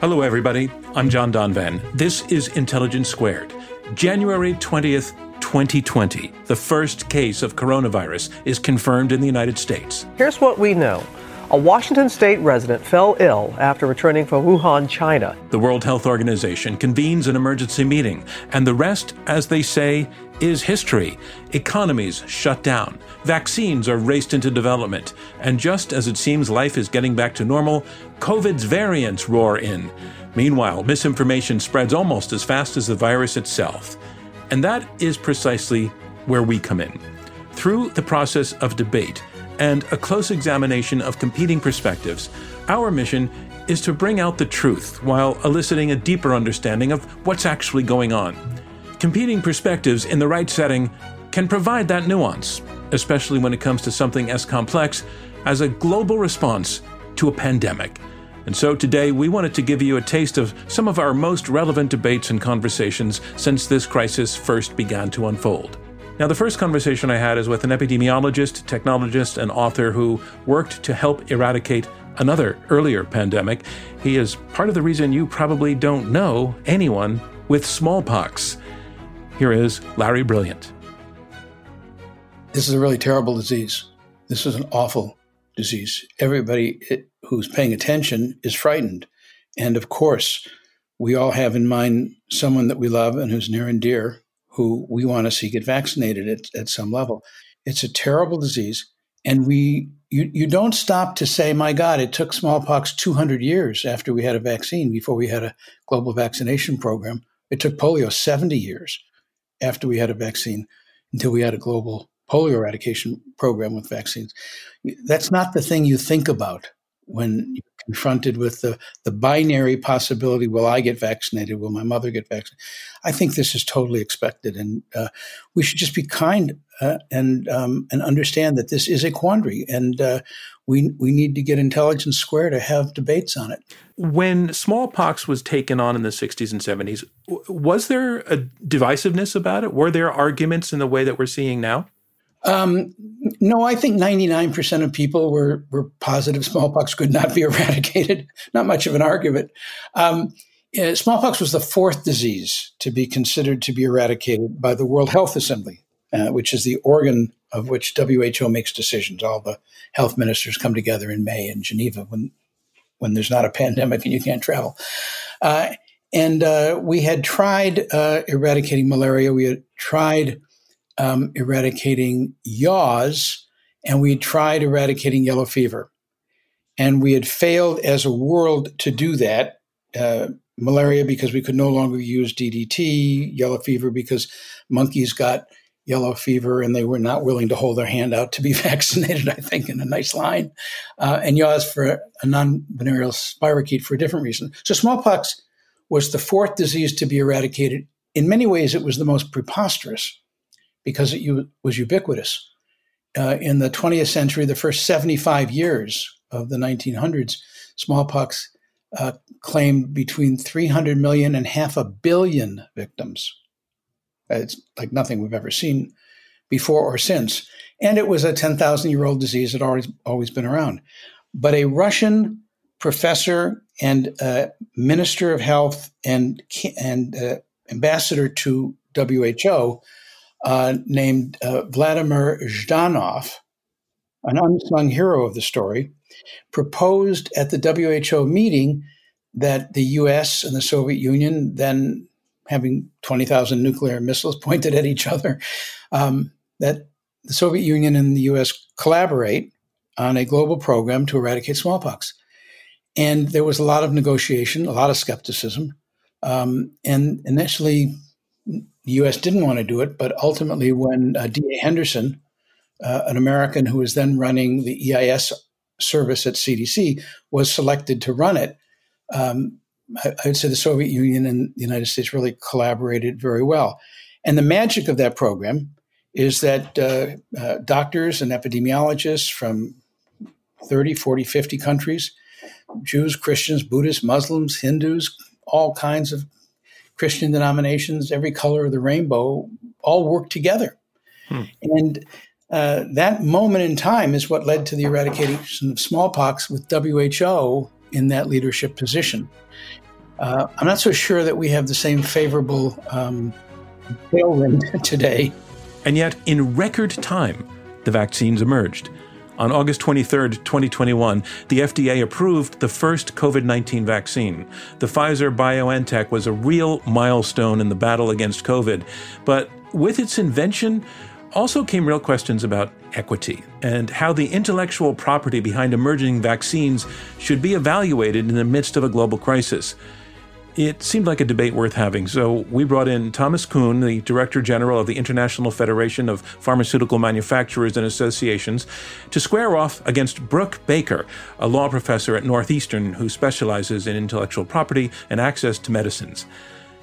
Hello, everybody. I'm John Donvan. This is Intelligence Squared. January 20th, 2020, the first case of coronavirus is confirmed in the United States. Here's what we know. A Washington state resident fell ill after returning from Wuhan, China. The World Health Organization convenes an emergency meeting, and the rest, as they say, is history. Economies shut down, vaccines are raced into development, and just as it seems life is getting back to normal, COVID's variants roar in. Meanwhile, misinformation spreads almost as fast as the virus itself. And that is precisely where we come in. Through the process of debate, and a close examination of competing perspectives, our mission is to bring out the truth while eliciting a deeper understanding of what's actually going on. Competing perspectives in the right setting can provide that nuance, especially when it comes to something as complex as a global response to a pandemic. And so today we wanted to give you a taste of some of our most relevant debates and conversations since this crisis first began to unfold. Now, the first conversation I had is with an epidemiologist, technologist, and author who worked to help eradicate another earlier pandemic. He is part of the reason you probably don't know anyone with smallpox. Here is Larry Brilliant. This is a really terrible disease. This is an awful disease. Everybody eh, who's paying attention is frightened. And of course, we all have in mind someone that we love and who's near and dear who we want to see get vaccinated at, at some level. It's a terrible disease. And we you, you don't stop to say, my God, it took smallpox 200 years after we had a vaccine before we had a global vaccination program. It took polio 70 years after we had a vaccine until we had a global polio eradication program with vaccines. That's not the thing you think about when you're confronted with the, the binary possibility will I get vaccinated? Will my mother get vaccinated? I think this is totally expected. And uh, we should just be kind uh, and, um, and understand that this is a quandary. And uh, we, we need to get intelligence square to have debates on it. When smallpox was taken on in the 60s and 70s, was there a divisiveness about it? Were there arguments in the way that we're seeing now? Um, no, I think 99% of people were, were positive smallpox could not be eradicated. Not much of an argument. Um, uh, smallpox was the fourth disease to be considered to be eradicated by the World Health Assembly, uh, which is the organ of which WHO makes decisions. All the health ministers come together in May in Geneva when, when there's not a pandemic and you can't travel. Uh, and uh, we had tried uh, eradicating malaria. We had tried um, eradicating yaws, and we tried eradicating yellow fever. And we had failed as a world to do that. Uh, malaria because we could no longer use DDT, yellow fever because monkeys got yellow fever and they were not willing to hold their hand out to be vaccinated, I think, in a nice line. Uh, and yaws for a non venereal spirochete for a different reason. So smallpox was the fourth disease to be eradicated. In many ways, it was the most preposterous because it was ubiquitous. Uh, in the 20th century, the first 75 years of the 1900s, smallpox uh, claimed between 300 million and half a billion victims. It's like nothing we've ever seen before or since. And it was a 10,000 year old disease that always always been around. But a Russian professor and uh, minister of health and and uh, ambassador to WHO uh, named uh, Vladimir Zhdanov, an unsung hero of the story, proposed at the WHO meeting that the US and the Soviet Union, then having 20,000 nuclear missiles pointed at each other, um, that the Soviet Union and the US collaborate on a global program to eradicate smallpox. And there was a lot of negotiation, a lot of skepticism. Um, and initially, the U.S. didn't want to do it, but ultimately, when uh, D.A. Henderson, uh, an American who was then running the EIS service at CDC, was selected to run it, um, I, I, would say the Soviet Union and the United States really collaborated very well. And the magic of that program is that uh, uh, doctors and epidemiologists from 30, 40, 50 countries, Jews, Christians, Buddhists, Muslims, Hindus, all kinds of Christian denominations, every color of the rainbow, all work together. Hmm. And uh, that moment in time is what led to the eradication of smallpox with WHO in that leadership position. Uh, I'm not so sure that we have the same favorable um, tailwind today. And yet, in record time, the vaccines emerged. On August 23, 2021, the FDA approved the first COVID 19 vaccine. The Pfizer BioNTech was a real milestone in the battle against COVID. But with its invention, also came real questions about equity and how the intellectual property behind emerging vaccines should be evaluated in the midst of a global crisis. It seemed like a debate worth having, so we brought in Thomas Cueni, the Director General of the International Federation of Pharmaceutical Manufacturers and Associations, to square off against Brook Baker, a law professor at Northeastern who specializes in intellectual property and access to medicines.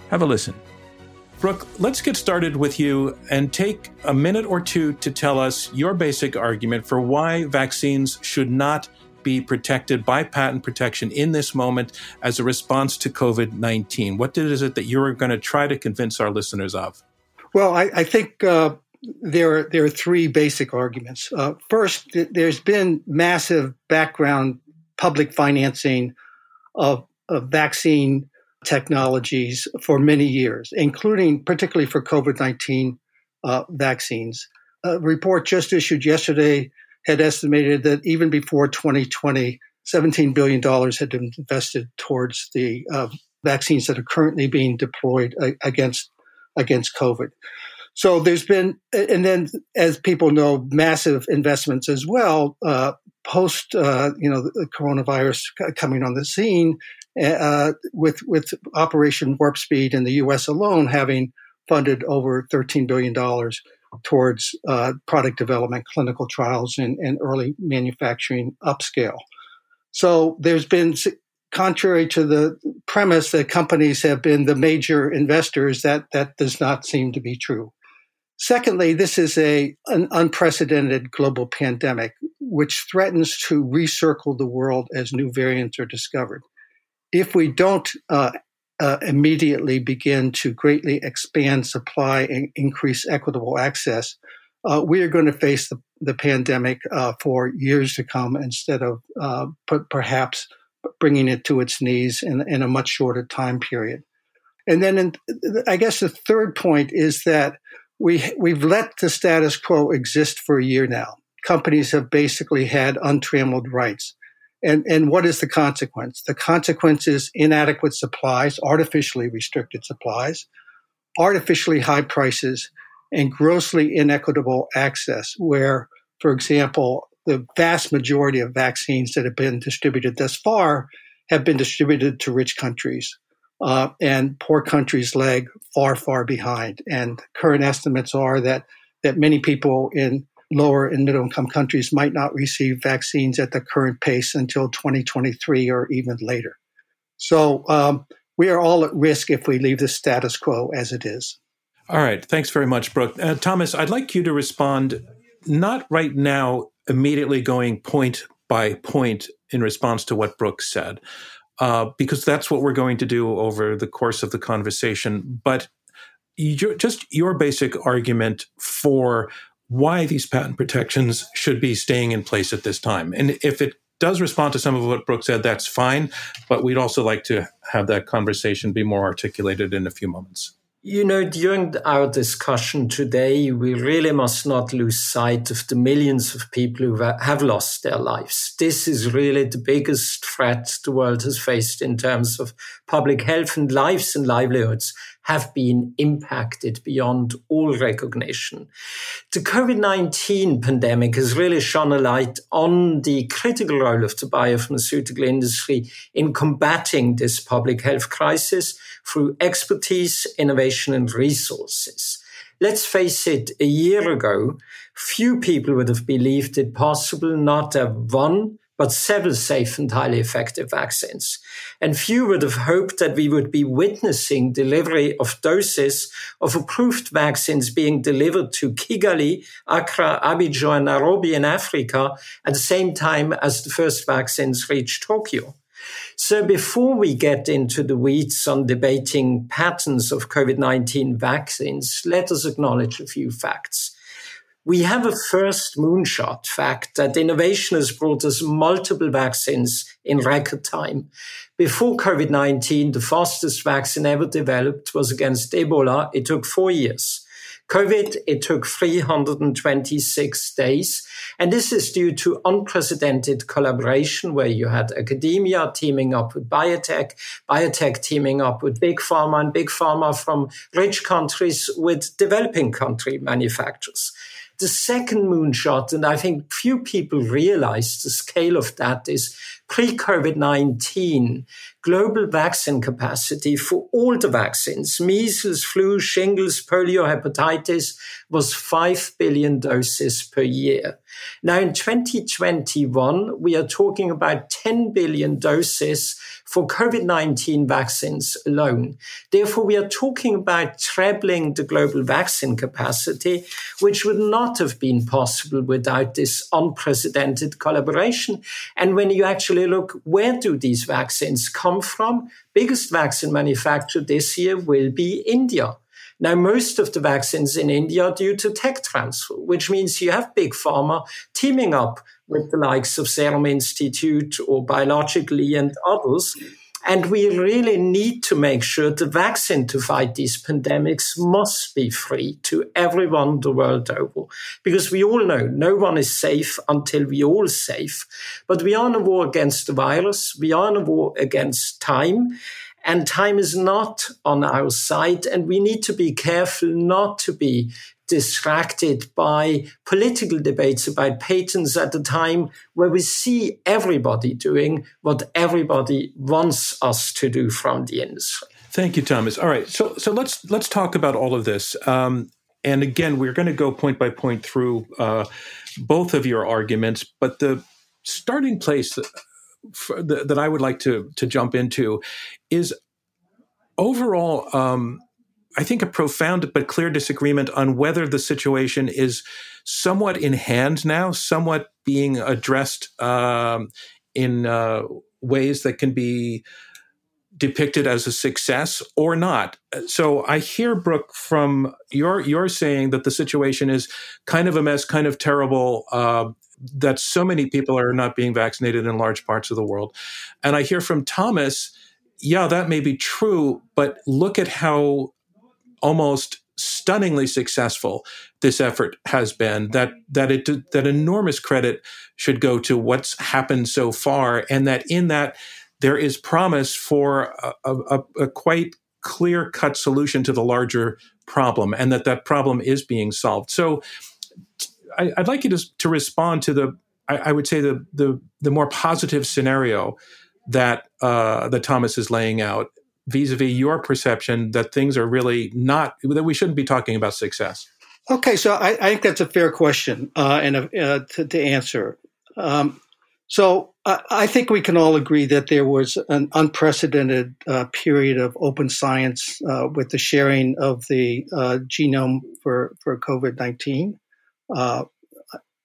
Have a listen. Brook, let's get started with you and take a minute or two to tell us your basic argument for why vaccines should not be protected by patent protection in this moment as a response to COVID 19? What is it that you're going to try to convince our listeners of? Well, I, I think uh, there, are, there are three basic arguments. Uh, first, th- there's been massive background public financing of, of vaccine technologies for many years, including particularly for COVID 19 uh, vaccines. A report just issued yesterday had estimated that even before 2020, $17 billion had been invested towards the uh, vaccines that are currently being deployed uh, against against COVID. So there's been, and then as people know, massive investments as well uh, post, uh, you know, the coronavirus coming on the scene, uh, with with Operation Warp Speed in the U.S. alone having funded over 13 billion dollars towards uh, product development, clinical trials, and, and early manufacturing upscale. So there's been, contrary to the premise that companies have been the major investors, that that does not seem to be true. Secondly, this is a an unprecedented global pandemic, which threatens to recircle the world as new variants are discovered. If we don't uh, uh, immediately begin to greatly expand supply and increase equitable access, uh, we are going to face the, the pandemic uh, for years to come instead of uh, p- perhaps bringing it to its knees in, in, a much shorter time period. And then, in, I guess the third point is that we we've let the status quo exist for a year now. Companies have basically had untrammeled rights. And, and what is the consequence? The consequence is inadequate supplies, artificially restricted supplies, artificially high prices, and grossly inequitable access, where, for example, the vast majority of vaccines that have been distributed thus far have been distributed to rich countries. Uh, and poor countries lag far, far behind. And current estimates are that that many people in lower and middle income countries might not receive vaccines at the current pace until 2023 or even later. So um, we are all at risk if we leave the status quo as it is. All right. Thanks very much, Brook. Uh, Thomas, I'd like you to respond, not right now, immediately going point by point in response to what Brook said, uh, because that's what we're going to do over the course of the conversation. But just your basic argument for why these patent protections should be staying in place at this time. And if it does respond to some of what Brook said, that's fine. But we'd also like to have that conversation be more articulated in a few moments. You know, during our discussion today, we really must not lose sight of the millions of people who have lost their lives. This is really the biggest threat the world has faced in terms of public health and lives and livelihoods have been impacted beyond all recognition. The COVID-19 pandemic has really shone a light on the critical role of the biopharmaceutical industry in combating this public health crisis through expertise, innovation, and resources. Let's face it, a year ago, few people would have believed it possible not to have one but several safe and highly effective vaccines. And few would have hoped that we would be witnessing delivery of doses of approved vaccines being delivered to Kigali, Accra, Abidjan, and Nairobi in Africa at the same time as the first vaccines reached Tokyo. So before we get into the weeds on debating patents of COVID-19 vaccines, let us acknowledge a few facts. We have a first moonshot fact that innovation has brought us multiple vaccines in record time. Before COVID-19, the fastest vaccine ever developed was against Ebola. It took four years. COVID, it took 326 days. And this is due to unprecedented collaboration where you had academia teaming up with biotech, biotech teaming up with big pharma and big pharma from rich countries with developing country manufacturers. The second moonshot, and I think few people realize the scale of that, is pre COVID 19 global vaccine capacity for all the vaccines, measles, flu, shingles, polio, hepatitis, was 5 billion doses per year. Now in 2021, we are talking about 10 billion doses for COVID-19 vaccines alone. Therefore, we are talking about trebling the global vaccine capacity, which would not have been possible without this unprecedented collaboration. And when you actually look, where do these vaccines come from? Biggest vaccine manufacturer this year will be India. Now, most of the vaccines in India are due to tech transfer, which means you have big pharma teaming up with the likes of Serum Institute or Biologically and others. And we really need to make sure the vaccine to fight these pandemics must be free to everyone the world over. Because we all know no one is safe until we all safe. But we are in a war against the virus. We are in a war against time. And time is not on our side. And we need to be careful not to be distracted by political debates about patents at a time where we see everybody doing what everybody wants us to do from the industry. Thank you, Thomas. All right, so so let's let's talk about all of this. Um, and again, we're going to go point by point through uh, both of your arguments, but the starting place the, that I would like to to jump into is overall. Um, I think a profound but clear disagreement on whether the situation is somewhat in hand now, somewhat being addressed um, in uh, ways that can be depicted as a success or not. So I hear Brook from your you're saying that the situation is kind of a mess, kind of terrible. Uh, that so many people are not being vaccinated in large parts of the world. And I hear from Thomas, yeah, that may be true, but look at how almost stunningly successful this effort has been that that it that enormous credit should go to what's happened so far and that in that there is promise for a, a, a quite clear cut solution to the larger problem and that that problem is being solved. So I, would like you to, to respond to the I, I would say the, the the more positive scenario that uh, that Thomas is laying out vis-a-vis your perception that things are really not that we shouldn't be talking about success? Okay so i, I think that's a fair question uh, and uh, to, to, answer. Um, so I, I, think we can all agree that there was an unprecedented uh, period of open science uh, with the sharing of the uh, genome for, for covid-19 uh,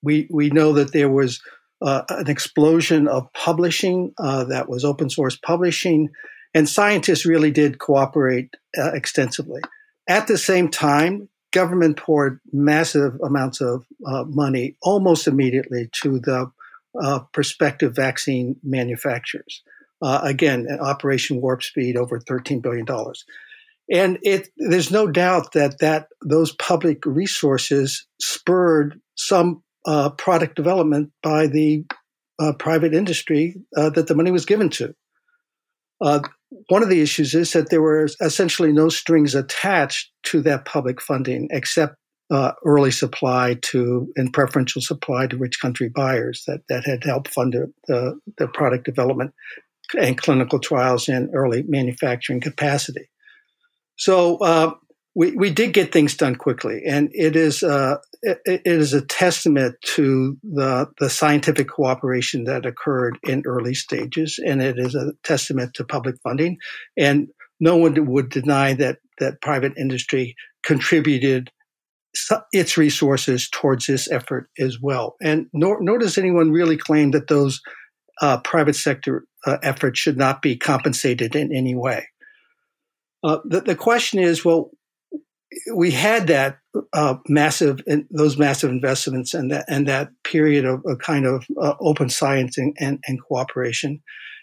we, we know that there was an explosion of publishing that was open source publishing and scientists really did cooperate uh, extensively. At the same time, government poured massive amounts of uh, money almost immediately to the uh, prospective vaccine manufacturers. Uh, again, Operation Warp Speed, over $13 billion. And it, there's no doubt that, that those public resources spurred some uh, product development by the uh, private industry that the money was given to. Uh, one of the issues is that there were essentially no strings attached to that public funding except uh, early supply to and preferential supply to rich country buyers that, that had helped fund the, the product development and clinical trials and early manufacturing capacity. So uh, we, we did get things done quickly, and it is uh, it, it is a testament to the the scientific cooperation that occurred in early stages, and it is a testament to public funding. And no one would deny that that private industry contributed its resources towards this effort as well. And nor, nor does anyone really claim that those uh, private sector uh, efforts should not be compensated in any way. Uh, the, the, question is, well, we had that uh, massive, those massive investments and that and that period of a kind of uh, open science and, and, and cooperation.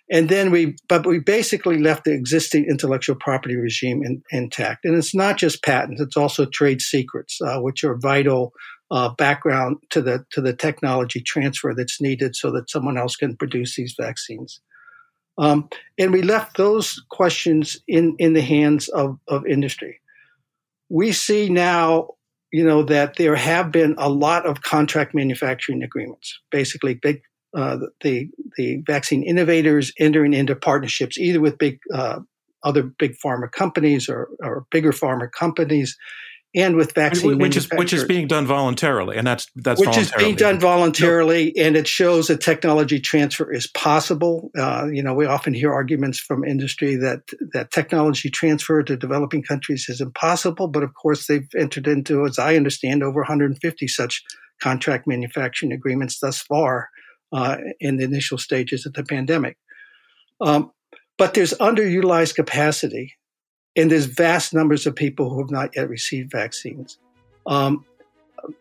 And then we, but we basically left the existing intellectual property regime in, intact. And it's not just patents; it's also trade secrets, uh, which are vital uh, background to the to the technology transfer that's needed so that someone else can produce these vaccines. Um, and we left those questions in in the hands of of industry. We see now you know that there have been a lot of contract manufacturing agreements basically big uh, the the vaccine innovators entering into partnerships either with big uh, other big pharma companies or, or bigger pharma companies and with vaccine which is which is being done voluntarily and that's that's which is being done voluntarily no. and it shows that technology transfer is possible uh, you know we often hear arguments from industry that that technology transfer to developing countries is impossible but of course they've entered into as i understand over 150 such contract manufacturing agreements thus far uh, in the initial stages of the pandemic. Um, but there's underutilized capacity, and there's vast numbers of people who have not yet received vaccines. Um,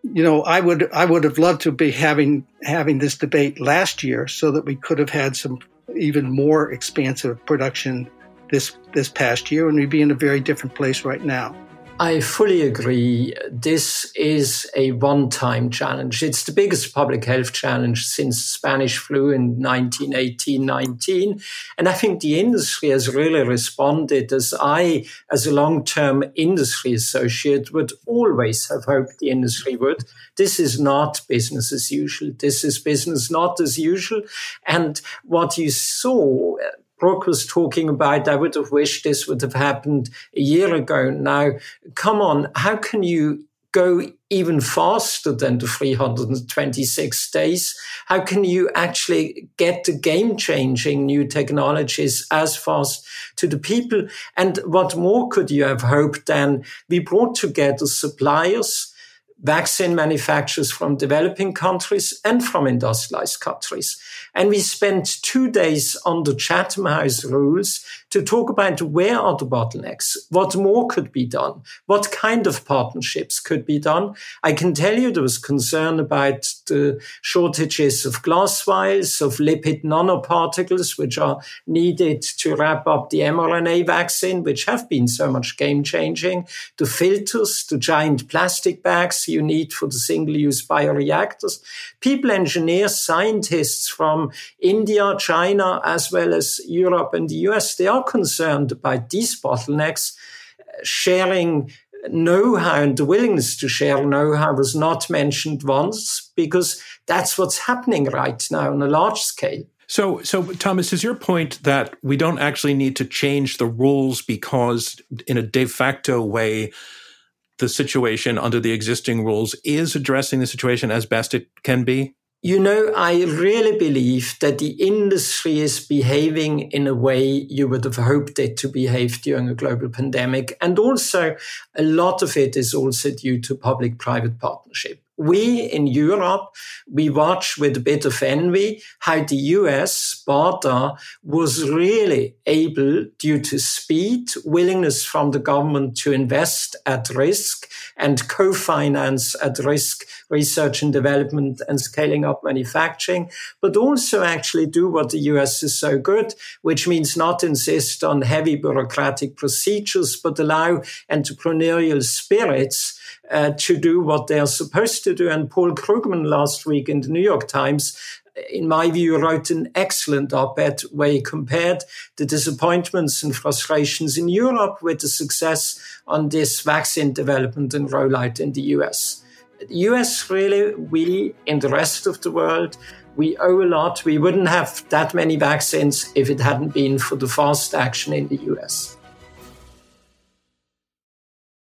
you know, I would I would have loved to be having having this debate last year so that we could have had some even more expansive production this this past year, and we'd be in a very different place right now. I fully agree. This is a one time challenge. It's the biggest public health challenge since Spanish flu in 1918 19. And I think the industry has really responded as I, as a long term industry associate, would always have hoped the industry would. This is not business as usual. This is business not as usual. And what you saw Brook was talking about, I would have wished this would have happened a year ago. Now, come on, how can you go even faster than the 326 days? How can you actually get the game changing new technologies as fast to the people? And what more could you have hoped than we brought together suppliers? Vaccine manufacturers from developing countries and from industrialized countries. And we spent two days on the Chatham House rules to talk about where are the bottlenecks, what more could be done, what kind of partnerships could be done. I can tell you there was concern about the shortages of glass vials, of lipid nanoparticles, which are needed to wrap up the mRNA vaccine, which have been so much game changing, the filters, the giant plastic bags you need for the single use bioreactors. People, engineers, scientists from India, China, as well as Europe and the US, they are concerned about these bottlenecks, sharing know-how and the willingness to share know-how was not mentioned once because that's what's happening right now on a large scale. So, so Thomas, is your point that we don't actually need to change the rules because, in a de facto way, the situation under the existing rules is addressing the situation as best it can be? You know, I really believe that the industry is behaving in a way you would have hoped it to behave during a global pandemic. And also, a lot of it is also due to public private partnership we in Europe, we watch with a bit of envy how the US, BARDA, was really able, due to speed, willingness from the government to invest at risk and co-finance at risk research and development and scaling up manufacturing, but also actually do what the US is so good, which means not insist on heavy bureaucratic procedures, but allow entrepreneurial spirits uh, to do what they are supposed to do. And Paul Krugman last week in the New York Times in my view, wrote an excellent op-ed where he compared the disappointments and frustrations in Europe with the success on this vaccine development and rollout in the US. The US really, we in the rest of the world, we owe a lot. We wouldn't have that many vaccines if it hadn't been for the fast action in the US.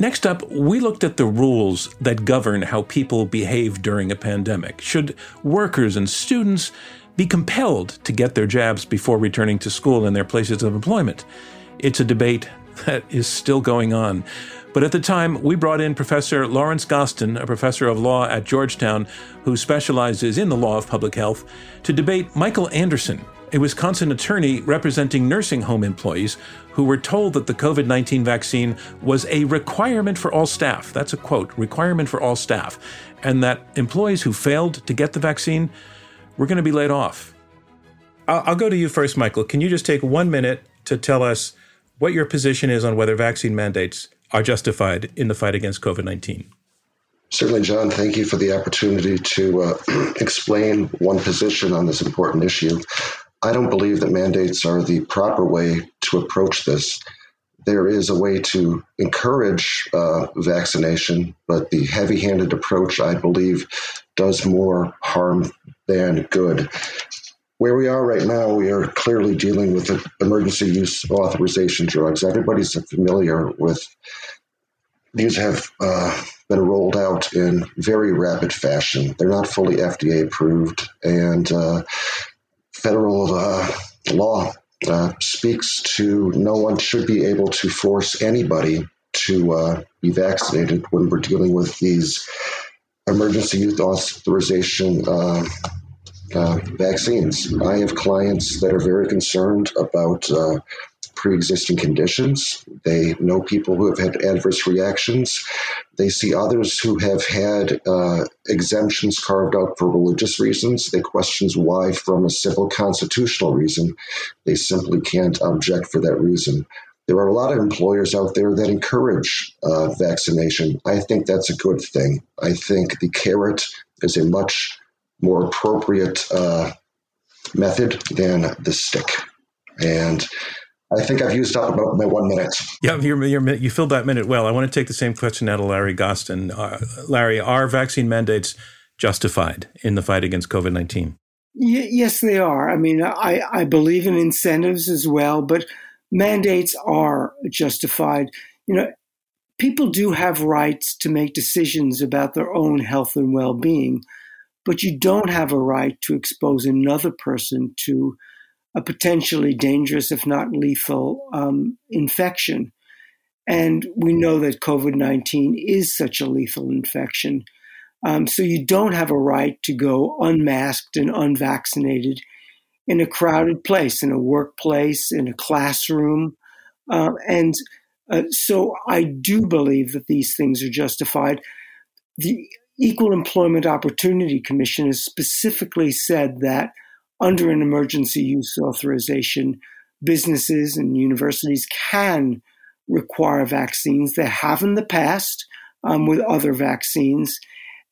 Next up, we looked at the rules that govern how people behave during a pandemic. Should workers and students be compelled to get their jabs before returning to school in their places of employment? It's a debate that is still going on. But at the time, we brought in Professor Lawrence Gostin, a professor of law at Georgetown who specializes in the law of public health, to debate Michael Anderson, a Wisconsin attorney representing nursing home employees who were told that the COVID 19 vaccine was a requirement for all staff. That's a quote requirement for all staff. And that employees who failed to get the vaccine were going to be laid off. I'll, I'll go to you first, Michael. Can you just take one minute to tell us what your position is on whether vaccine mandates are justified in the fight against COVID 19? Certainly, John. Thank you for the opportunity to uh, explain one position on this important issue. I don't believe that mandates are the proper way to approach this. There is a way to encourage uh, vaccination, but the heavy handed approach, I believe, does more harm than good. Where we are right now, we are clearly dealing with emergency use authorization drugs. Everybody's familiar with these have uh, been rolled out in very rapid fashion. They're not fully FDA approved, and uh, federal uh, law uh, speaks to no one should be able to force anybody to uh, be vaccinated when we're dealing with these emergency use authorization uh, uh, vaccines. I have clients that are very concerned about uh, pre-existing conditions. They know people who have had adverse reactions. They see others who have had uh, exemptions carved out for religious reasons. They question why, from a civil constitutional reason, they simply can't object for that reason. There are a lot of employers out there that encourage uh, vaccination. I think that's a good thing. I think the carrot is a much more appropriate uh, method than the stick. And I think I've used up about my one minute. Yeah, you're, you're, you filled that minute well. I want to take the same question out of Larry Gostin. Uh, Larry, are vaccine mandates justified in the fight against COVID 19? Y- yes, they are. I mean, I, I believe in incentives as well, but mandates are justified. You know, people do have rights to make decisions about their own health and well being, but you don't have a right to expose another person to a potentially dangerous, if not lethal, um, infection. And we know that COVID 19 is such a lethal infection. Um, so you don't have a right to go unmasked and unvaccinated in a crowded place, in a workplace, in a classroom. Uh, and uh, so I do believe that these things are justified. The Equal Employment Opportunity Commission has specifically said that under an emergency use authorization, businesses and universities can require vaccines. They have in the past um, with other vaccines.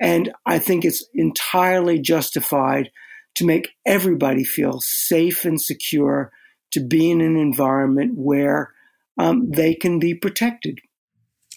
And I think it's entirely justified to make everybody feel safe and secure to be in an environment where um, they can be protected.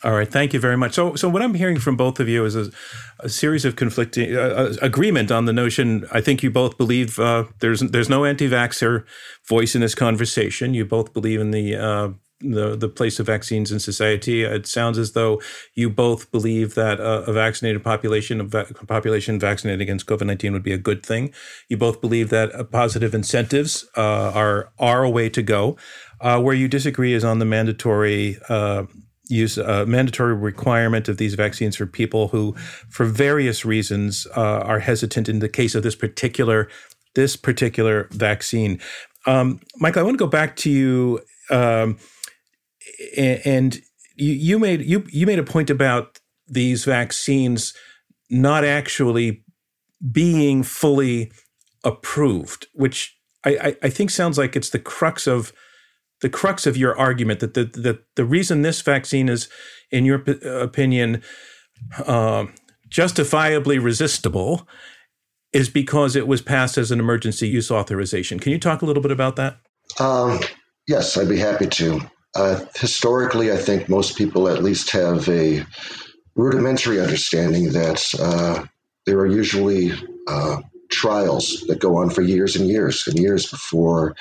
All right, thank you very much. So, so what I'm hearing from both of you is a, a series of conflicting uh, uh, agreement on the notion. I think you both believe uh, there's there's no anti-vaxxer voice in this conversation. You both believe in the uh, the the place of vaccines in society. It sounds as though you both believe that a, a vaccinated population, a va- population vaccinated against COVID nineteen, would be a good thing. You both believe that uh, positive incentives uh, are are a way to go. where you disagree is on the mandatory use a mandatory requirement of these vaccines for people who, for various reasons, uh, are hesitant in the case of this particular this particular vaccine. Um, Michael, I want to go back to you, um, and you, you made you you made a point about these vaccines not actually being fully approved, which I, I, I think sounds like it's the crux of the crux of your argument that the the, the reason this vaccine is, in your p- opinion, uh, justifiably resistible is because it was passed as an emergency use authorization. Can you talk a little bit about that? Um, yes, I'd be happy to. Uh, historically, I think most people at least have a rudimentary understanding that uh, there are usually uh, trials that go on for years and years and years before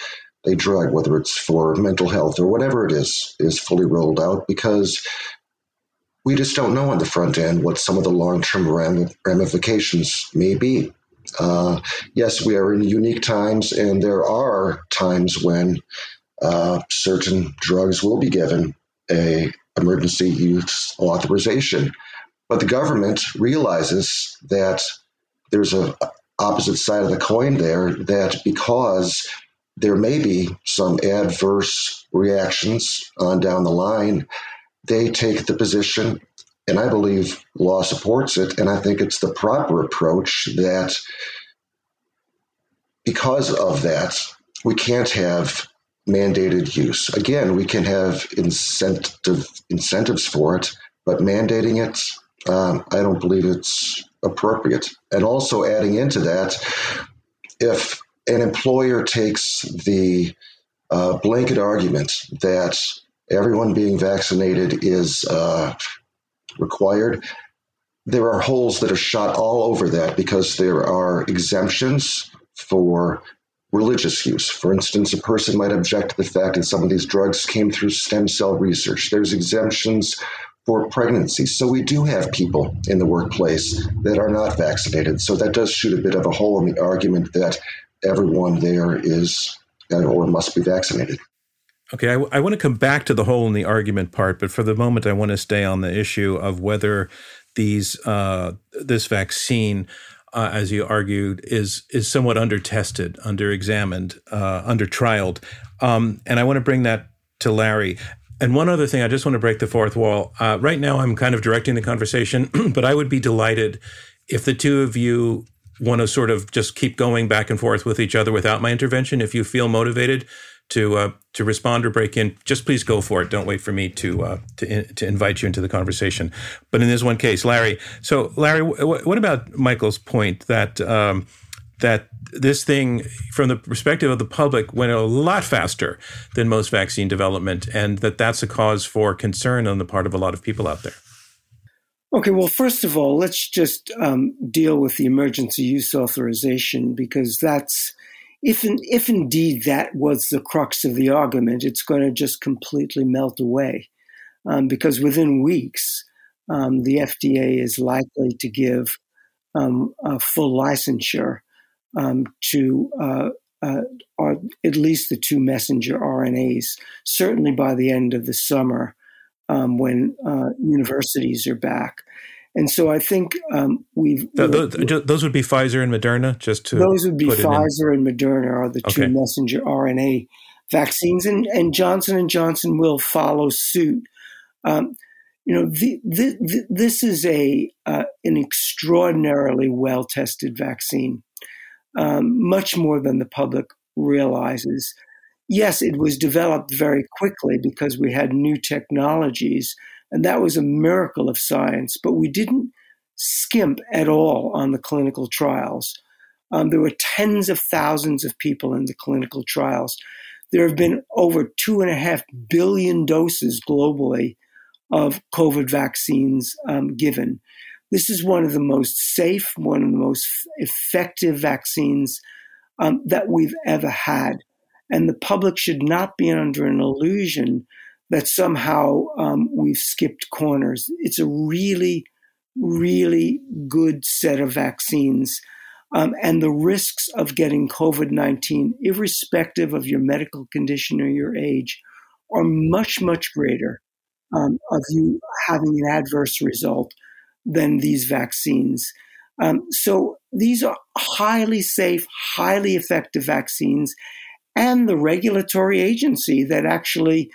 a drug, whether it's for mental health or whatever it is, is fully rolled out because we just don't know on the front end what some of the long term ramifications may be. Uh, yes, we are in unique times, and there are times when uh, certain drugs will be given a emergency use authorization. But the government realizes that there's a opposite side of the coin there that because there may be some adverse reactions on down the line, they take the position, and I believe law supports it, and I think it's the proper approach that because of that, we can't have mandated use. Again, we can have incentive incentives for it, but mandating it, um, I don't believe it's appropriate. And also adding into that, if an employer takes the uh, blanket argument that everyone being vaccinated is uh, required, there are holes that are shot all over that because there are exemptions for religious use. For instance, a person might object to the fact that some of these drugs came through stem cell research. There's exemptions for pregnancy. So we do have people in the workplace that are not vaccinated. So that does shoot a bit of a hole in the argument that everyone there is or must be vaccinated. Okay, I, want to come back to the hole in the argument part, but for the moment, I want to stay on the issue of whether these uh, this vaccine, uh, as you argued, is is somewhat under tested, under examined, uh, under trialed, um, and I want to bring that to Larry. And one other thing, I just want to break the fourth wall. Uh, right now, I'm kind of directing the conversation, but I would be delighted if the two of you want to sort of just keep going back and forth with each other without my intervention. If you feel motivated to uh, to respond or break in, just please go for it. Don't wait for me to uh, to in, to invite you into the conversation. But in this one case, Larry. So, Larry, w- what about Michael's point that um, that this thing, from the perspective of the public, went a lot faster than most vaccine development, and that that's a cause for concern on the part of a lot of people out there? Okay, well, first of all, let's just um, deal with the emergency use authorization because that's if in, if indeed that was the crux of the argument, it's going to just completely melt away um, because within weeks um, the FDA is likely to give um, a full licensure um, to uh, uh, at least the two messenger RNAs. Certainly by the end of the summer, um, when uh, universities are back. And so I think um, we've those, those, would be Pfizer and Moderna, just to those would be Pfizer and Moderna are the two okay. messenger RNA vaccines, and, and Johnson and Johnson will follow suit. Um, you know, the, the, the, this is a uh, an extraordinarily well tested vaccine, um, much more than the public realizes yes, it was developed very quickly because we had new technologies, and that was a miracle of science, but we didn't skimp at all on the clinical trials. Um, there were tens of thousands of people in the clinical trials. There have been over two and a half billion doses globally of COVID vaccines um, given. This is one of the most safe, one of the most effective vaccines um, that we've ever had. And the public should not be under an illusion that somehow um, we've skipped corners. It's a really, really good set of vaccines. Um, and the risks of getting COVID 19, irrespective of your medical condition or your age, are much, much greater um, of you having an adverse result than these vaccines. Um, so these are highly safe, highly effective vaccines and the regulatory agency that actually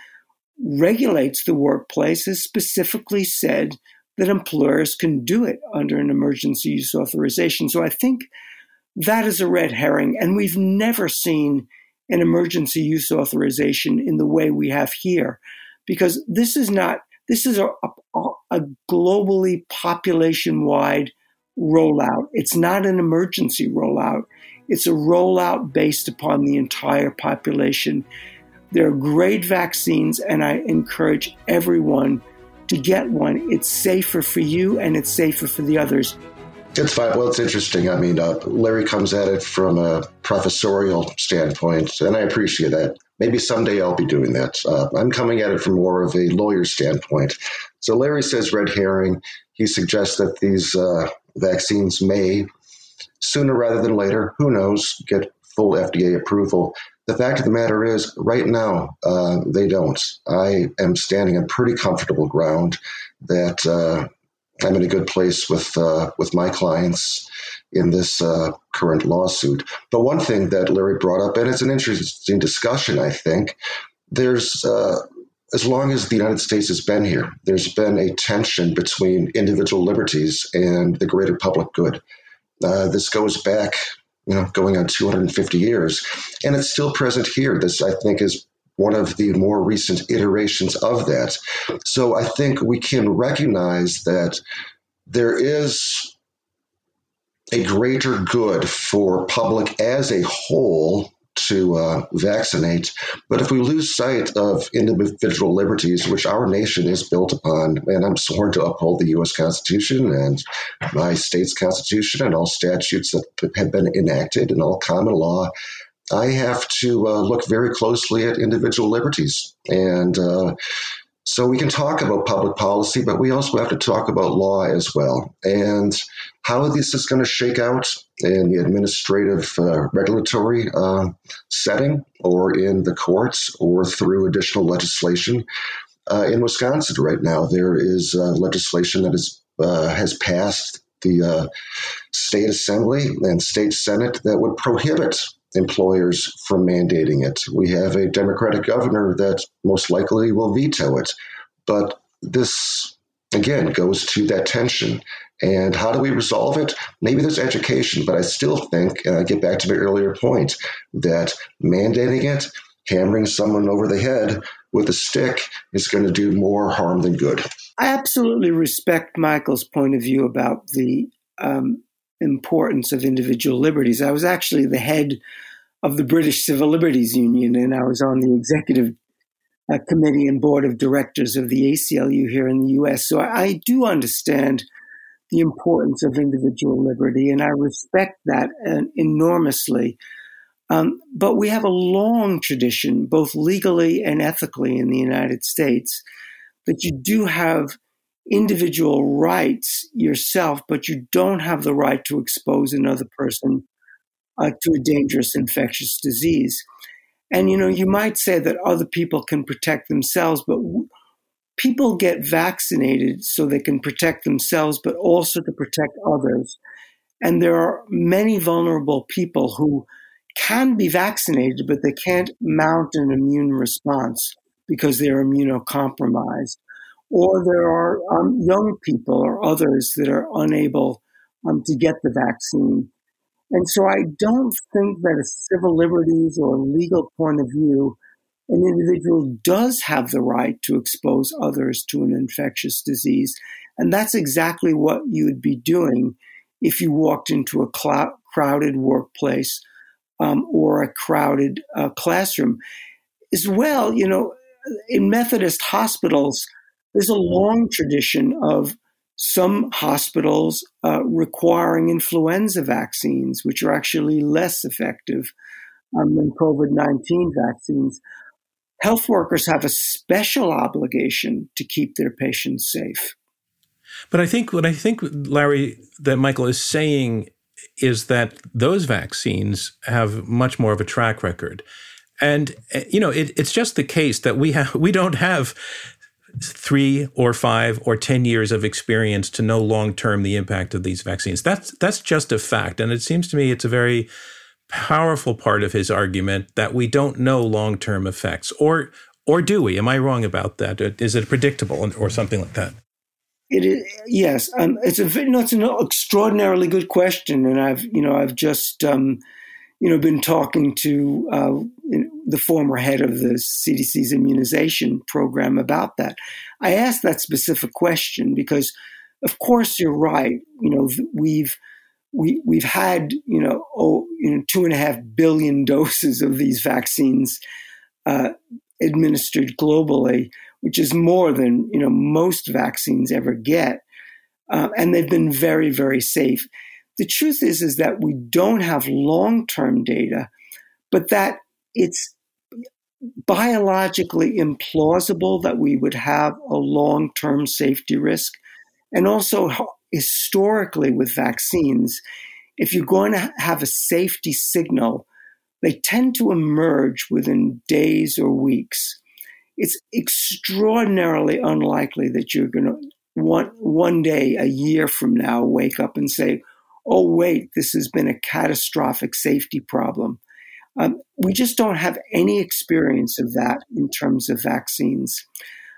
regulates the workplace has specifically said that employers can do it under an emergency use authorization. So I think that is a red herring. And we've never seen an emergency use authorization in the way we have here, because this is not, this is a, a, a globally population wide rollout. It's not an emergency rollout. It's a rollout based upon the entire population. There are great vaccines, and I encourage everyone to get one. It's safer for you and it's safer for the others. It's fine. Well, it's interesting. I mean, uh, Larry comes at it from a professorial standpoint, and I appreciate that. Maybe someday I'll be doing that. Uh, I'm coming at it from more of a lawyer standpoint. So Larry says red herring. He suggests that these uh, vaccines may, sooner rather than later, who knows, get full FDA approval. The fact of the matter is, right now, uh, they don't. I am standing on pretty comfortable ground that uh, I'm in a good place with uh, with my clients in this uh, current lawsuit. But one thing that Larry brought up, and it's an interesting discussion, I think. There's uh, as long as the United States has been here, there's been a tension between individual liberties and the greater public good. Uh, this goes back, you know, going on 250 years, and it's still present here. This, I think, is one of the more recent iterations of that. So I think we can recognize that there is a greater good for public as a whole to uh, vaccinate. But if we lose sight of individual liberties, which our nation is built upon, and I'm sworn to uphold the U.S. Constitution and my state's Constitution and all statutes that have been enacted and all common law, I have to uh, look very closely at individual liberties. And uh, so we can talk about public policy, but we also have to talk about law as well. And how this is going to shake out in the administrative uh, regulatory uh, setting or in the courts or through additional legislation. Uh, in Wisconsin right now, there is uh, legislation that is, uh, has passed the state assembly and state senate that would prohibit employers from mandating it. We have a Democratic governor that most likely will veto it. But this, again, goes to that tension. And how do we resolve it? Maybe there's education, but I still think, and I get back to my earlier point, that mandating it, hammering someone over the head with a stick is going to do more harm than good. I absolutely respect Michael's point of view about the um, importance of individual liberties. I was actually the head of the British Civil Liberties Union, and I was on the executive uh, committee and board of directors of the ACLU here in the US. So I, I do understand the importance of individual liberty, and I respect that uh, enormously. Um, but we have a long tradition, both legally and ethically, in the United States, that you do have individual rights yourself, but you don't have the right to expose another person uh, to a dangerous infectious disease. And, you know, you might say that other people can protect themselves, but w- people get vaccinated so they can protect themselves, but also to protect others. And there are many vulnerable people who can be vaccinated, but they can't mount an immune response because they're immunocompromised or there are um, young people or others that are unable um, to get the vaccine. And so I don't think that a civil liberties or legal point of view, an individual does have the right to expose others to an infectious disease. And that's exactly what you would be doing if you walked into a cl- crowded workplace um, or a crowded uh, classroom. As well, you know, in Methodist hospitals, there's a long tradition of some hospitals uh, requiring influenza vaccines, which are actually less effective um, than COVID 19 vaccines. Health workers have a special obligation to keep their patients safe. But I think what I think, Larry, that Michael is saying is that those vaccines have much more of a track record. And you know, it, it's just the case that we have we don't have three or five or 10 years of experience to know long term the impact of these vaccines. That's, that's just a fact. And it seems to me it's a very powerful part of his argument that we don't know long term effects. Or, or do we? Am I wrong about that? Is it predictable or something like that? It is, yes, um, it's a know, it's an extraordinarily good question, and I've you know I've just um, you know, been talking to uh, the former head of the CDC's immunization program about that. I asked that specific question because of course, you're right. You know, we've we we've had you know oh you know two and a half billion doses of these vaccines uh, administered globally, which is more than you know most vaccines ever get, uh, and they've been very very safe. The truth is is that we don't have long term data, but that it's biologically implausible that we would have a long term safety risk. And also, historically, with vaccines, if you're going to have a safety signal, they tend to emerge within days or weeks. It's extraordinarily unlikely that you're going to one, one day, a year from now, wake up and say, oh, wait, this has been a catastrophic safety problem. Um, we just don't have any experience of that in terms of vaccines.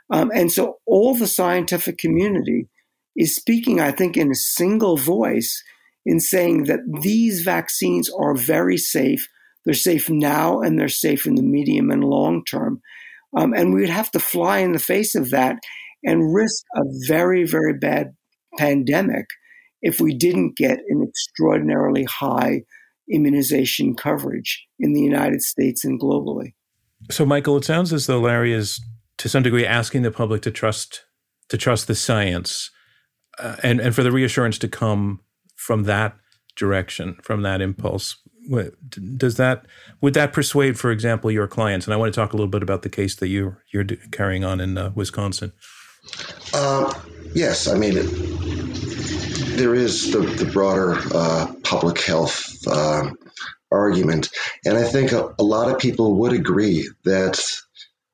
Um, and so all the scientific community is speaking, I think, in a single voice in saying that these vaccines are very safe. They're safe now and they're safe in the medium and long term. Um, and we would have to fly in the face of that and risk a very, very bad pandemic if we didn't get an extraordinarily high immunization coverage in the United States and globally. So, Michael, it sounds as though Larry is, to some degree, asking the public to trust to trust the science, uh, and and for the reassurance to come from that direction, from that impulse. Does that would that persuade, for example, your clients? And I want to talk a little bit about the case that you you're carrying on in uh, Wisconsin. Uh, yes, I mean. There is the, the broader uh, public health uh, argument. And I think a, a lot of people would agree that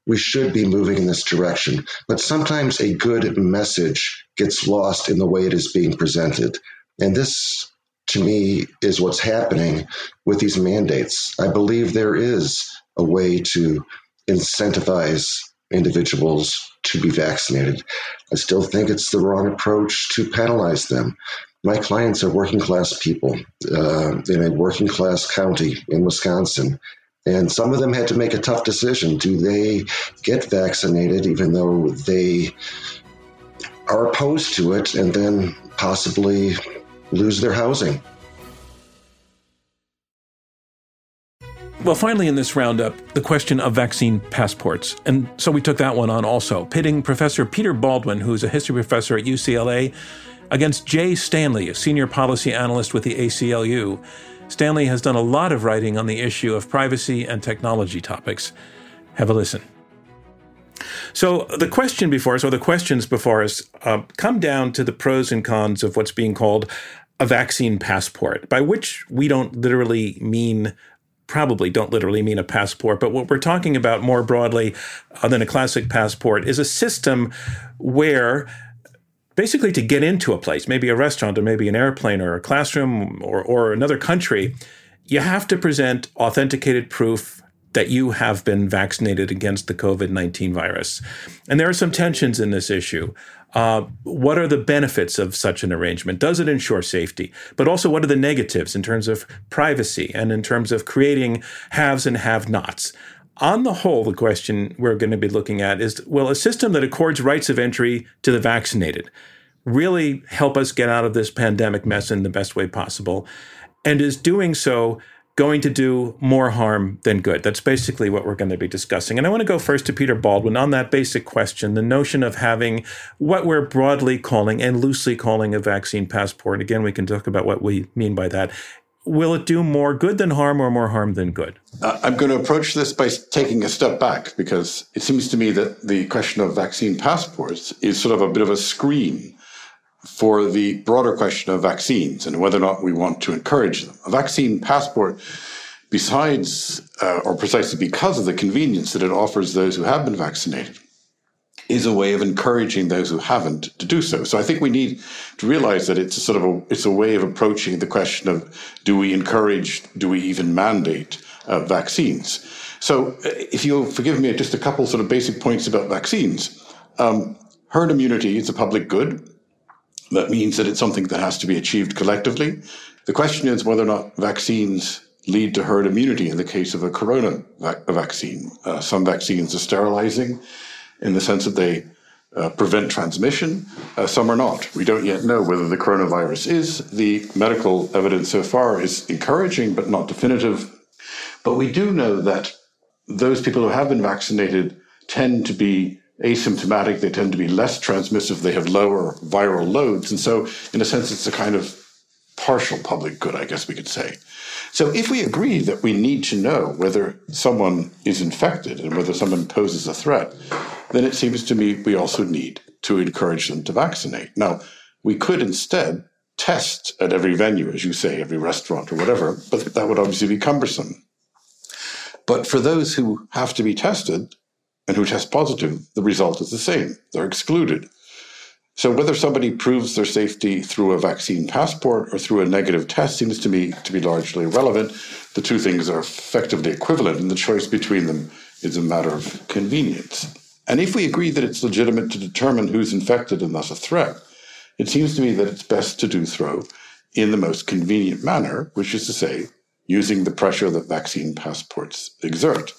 we should be moving in this direction. But sometimes a good message gets lost in the way it is being presented. And this, to me, is what's happening with these mandates. I believe there is a way to incentivize individuals to be vaccinated. I still think it's the wrong approach to penalize them. My clients are working class people uh, in a working class county in Wisconsin. And some of them had to make a tough decision. Do they get vaccinated even though they are opposed to it and then possibly lose their housing? Well, finally, in this roundup, the question of vaccine passports. And so we took that one on also, pitting Professor Peter Baldwin, who's a history professor at UCLA, against Jay Stanley, a senior policy analyst with the ACLU. Stanley has done a lot of writing on the issue of privacy and technology topics. Have a listen. So, the question before us, or the questions before us, uh, come down to the pros and cons of what's being called a vaccine passport, by which we don't literally mean probably don't literally mean a passport, but what we're talking about more broadly uh, than a classic passport is a system where basically to get into a place, maybe a restaurant or maybe an airplane or a classroom or, or another country, you have to present authenticated proof that you have been vaccinated against the COVID 19 virus. And there are some tensions in this issue. Uh, what are the benefits of such an arrangement? Does it ensure safety? But also, what are the negatives in terms of privacy and in terms of creating haves and have nots? On the whole, the question we're going to be looking at is will a system that accords rights of entry to the vaccinated really help us get out of this pandemic mess in the best way possible? And is doing so going to do more harm than good. That's basically what we're going to be discussing. And I want to go first to Peter Baldwin on that basic question the notion of having what we're broadly calling and loosely calling a vaccine passport. Again, we can talk about what we mean by that. Will it do more good than harm or more harm than good? Uh, I'm going to approach this by taking a step back because it seems to me that the question of vaccine passports is sort of a bit of a screen for the broader question of vaccines and whether or not we want to encourage them. A vaccine passport, besides uh, or precisely because of the convenience that it offers those who have been vaccinated, is a way of encouraging those who haven't to do so. So I think we need to realize that it's a sort of a it's a way of approaching the question of do we encourage, do we even mandate uh, vaccines? So uh, if you'll forgive me, just a couple sort of basic points about vaccines. Um, herd immunity is a public good. That means that it's something that has to be achieved collectively. The question is whether or not vaccines lead to herd immunity in the case of a corona vac- vaccine. Uh, some vaccines are sterilizing in the sense that they uh, prevent transmission. Uh, some are not. We don't yet know whether the coronavirus is. The medical evidence so far is encouraging but not definitive. But we do know that those people who have been vaccinated tend to be asymptomatic. They tend to be less transmissive. They have lower viral loads. And so, in a sense, it's a kind of partial public good, I guess we could say. So, if we agree that we need to know whether someone is infected and whether someone poses a threat, then it seems to me we also need to encourage them to vaccinate. Now, we could instead test at every venue, as you say, every restaurant or whatever, but that would obviously be cumbersome. But for those who have to be tested and who test positive, the result is the same. They're excluded. So whether somebody proves their safety through a vaccine passport or through a negative test seems to me to be largely irrelevant. The two things are effectively equivalent, and the choice between them is a matter of convenience. And if we agree that it's legitimate to determine who's infected and thus a threat, it seems to me that it's best to do so in the most convenient manner, which is to say, using the pressure that vaccine passports exert.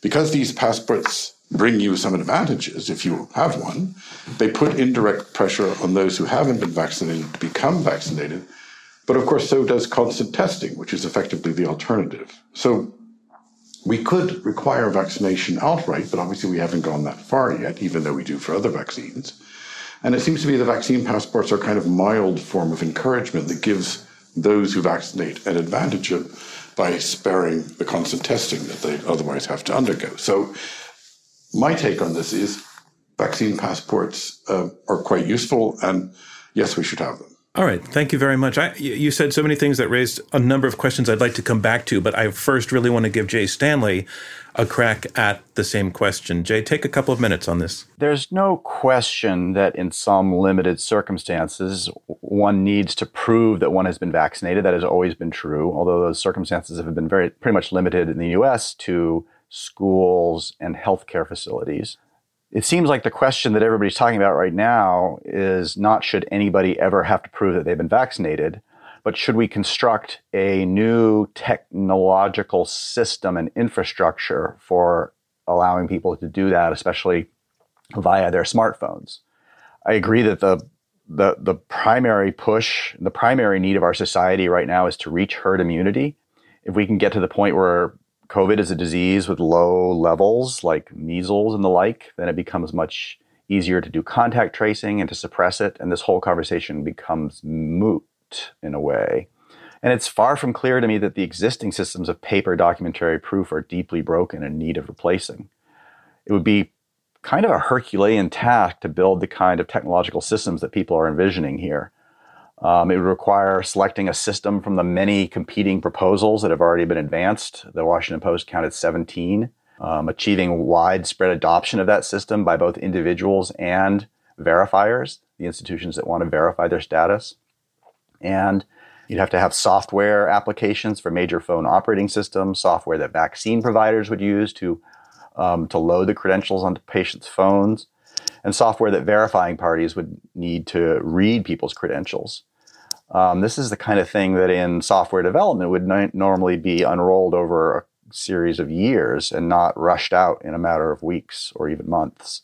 Because these passports bring you some advantages if you have one, they put indirect pressure on those who haven't been vaccinated to become vaccinated. But of course, so does constant testing, which is effectively the alternative. So we could require vaccination outright, but obviously we haven't gone that far yet, even though we do for other vaccines. And it seems to me the vaccine passports are kind of mild form of encouragement that gives those who vaccinate an advantage by sparing the constant testing that they otherwise have to undergo. So, my take on this is vaccine passports uh, are quite useful, and yes, we should have them. All right. Thank you very much. I, you said so many things that raised a number of questions I'd like to come back to, but I first really want to give Jay Stanley a crack at the same question. Jay, take a couple of minutes on this. There's no question that in some limited circumstances, one needs to prove that one has been vaccinated. That has always been true, although those circumstances have been very pretty much limited in the US to schools and healthcare facilities it seems like the question that everybody's talking about right now is not should anybody ever have to prove that they've been vaccinated, but should we construct a new technological system and infrastructure for allowing people to do that, especially via their smartphones? I agree that the the the primary push, the primary need of our society right now is to reach herd immunity. If we can get to the point where COVID is a disease with low levels like measles and the like, then it becomes much easier to do contact tracing and to suppress it. And this whole conversation becomes moot in a way. And it's far from clear to me that the existing systems of paper documentary proof are deeply broken and need of replacing. It would be kind of a Herculean task to build the kind of technological systems that people are envisioning here. Um, it would require selecting a system from the many competing proposals that have already been advanced. The Washington Post counted 17, um, achieving widespread adoption of that system by both individuals and verifiers, the institutions that want to verify their status. And you'd have to have software applications for major phone operating systems, software that vaccine providers would use to, um, to load the credentials onto patients' phones, and software that verifying parties would need to read people's credentials. Um, this is the kind of thing that in software development would normally be unrolled over a series of years and not rushed out in a matter of weeks or even months.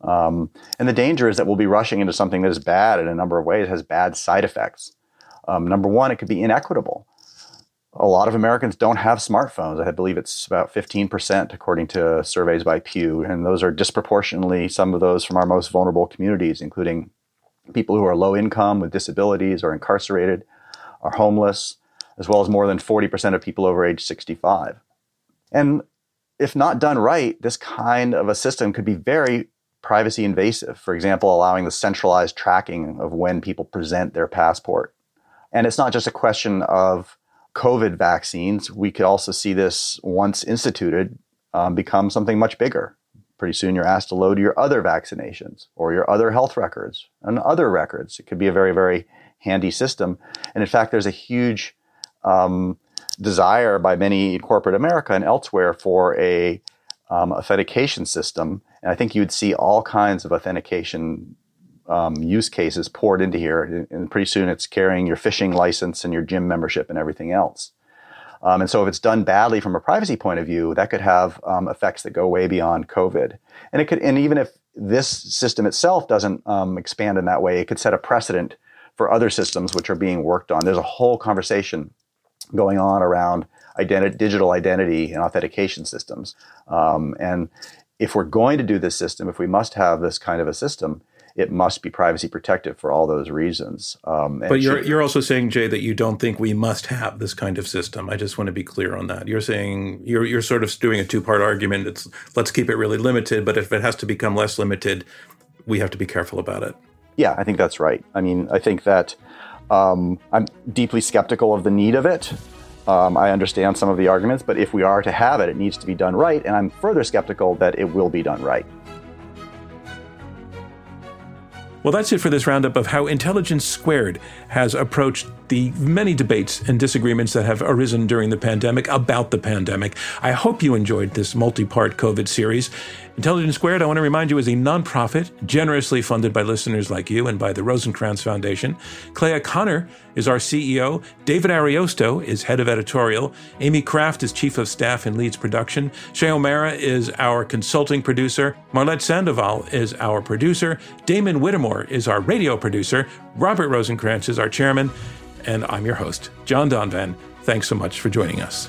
Um, and the danger is that we'll be rushing into something that is bad in a number of ways, has bad side effects. Um, number one, it could be inequitable. A lot of Americans don't have smartphones. I believe it's about 15%, according to surveys by Pew. And those are disproportionately some of those from our most vulnerable communities, including people who are low income with disabilities or incarcerated are homeless, as well as more than 40% of people over age 65. And if not done right, this kind of a system could be very privacy invasive. For example, allowing the centralized tracking of when people present their passport. And it's not just a question of COVID vaccines. We could also see this once instituted um, become something much bigger. Pretty soon you're asked to load your other vaccinations or your other health records and other records. It could be a very, very handy system. And in fact, there's a huge um, desire by many in corporate America and elsewhere for a um, authentication system. And I think you'd see all kinds of authentication um, use cases poured into here. And pretty soon it's carrying your fishing license and your gym membership and everything else. Um, and so if it's done badly from a privacy point of view, that could have um, effects that go way beyond COVID. And it could, and even if this system itself doesn't um, expand in that way, it could set a precedent for other systems which are being worked on. There's a whole conversation going on around identity, digital identity and authentication systems. Um, and if we're going to do this system, if we must have this kind of a system, it must be privacy protective for all those reasons. Um, but you're should, you're also saying, Jay, that you don't think we must have this kind of system. I just want to be clear on that. You're saying you're you're sort of doing a two part argument. It's let's keep it really limited, but if it has to become less limited, we have to be careful about it. Yeah, I think that's right. I mean, I think that um, I'm deeply skeptical of the need of it. Um, I understand some of the arguments, but if we are to have it, it needs to be done right, and I'm further skeptical that it will be done right. Well, that's it for this roundup of how Intelligence Squared has approached the many debates and disagreements that have arisen during the pandemic about the pandemic. I hope you enjoyed this multi part COVID series. Intelligence Squared, I want to remind you, is a nonprofit generously funded by listeners like you and by the Rosenkranz Foundation. Clea Conner is our CEO. David Ariosto is head of editorial. Amy Kraft is chief of staff and leads production. Shay O'Mara is our consulting producer. Marlette Sandoval is our producer. Damon Whittemore is our radio producer. Robert Rosenkranz is our chairman. And I'm your host, John Donvan. Thanks so much for joining us.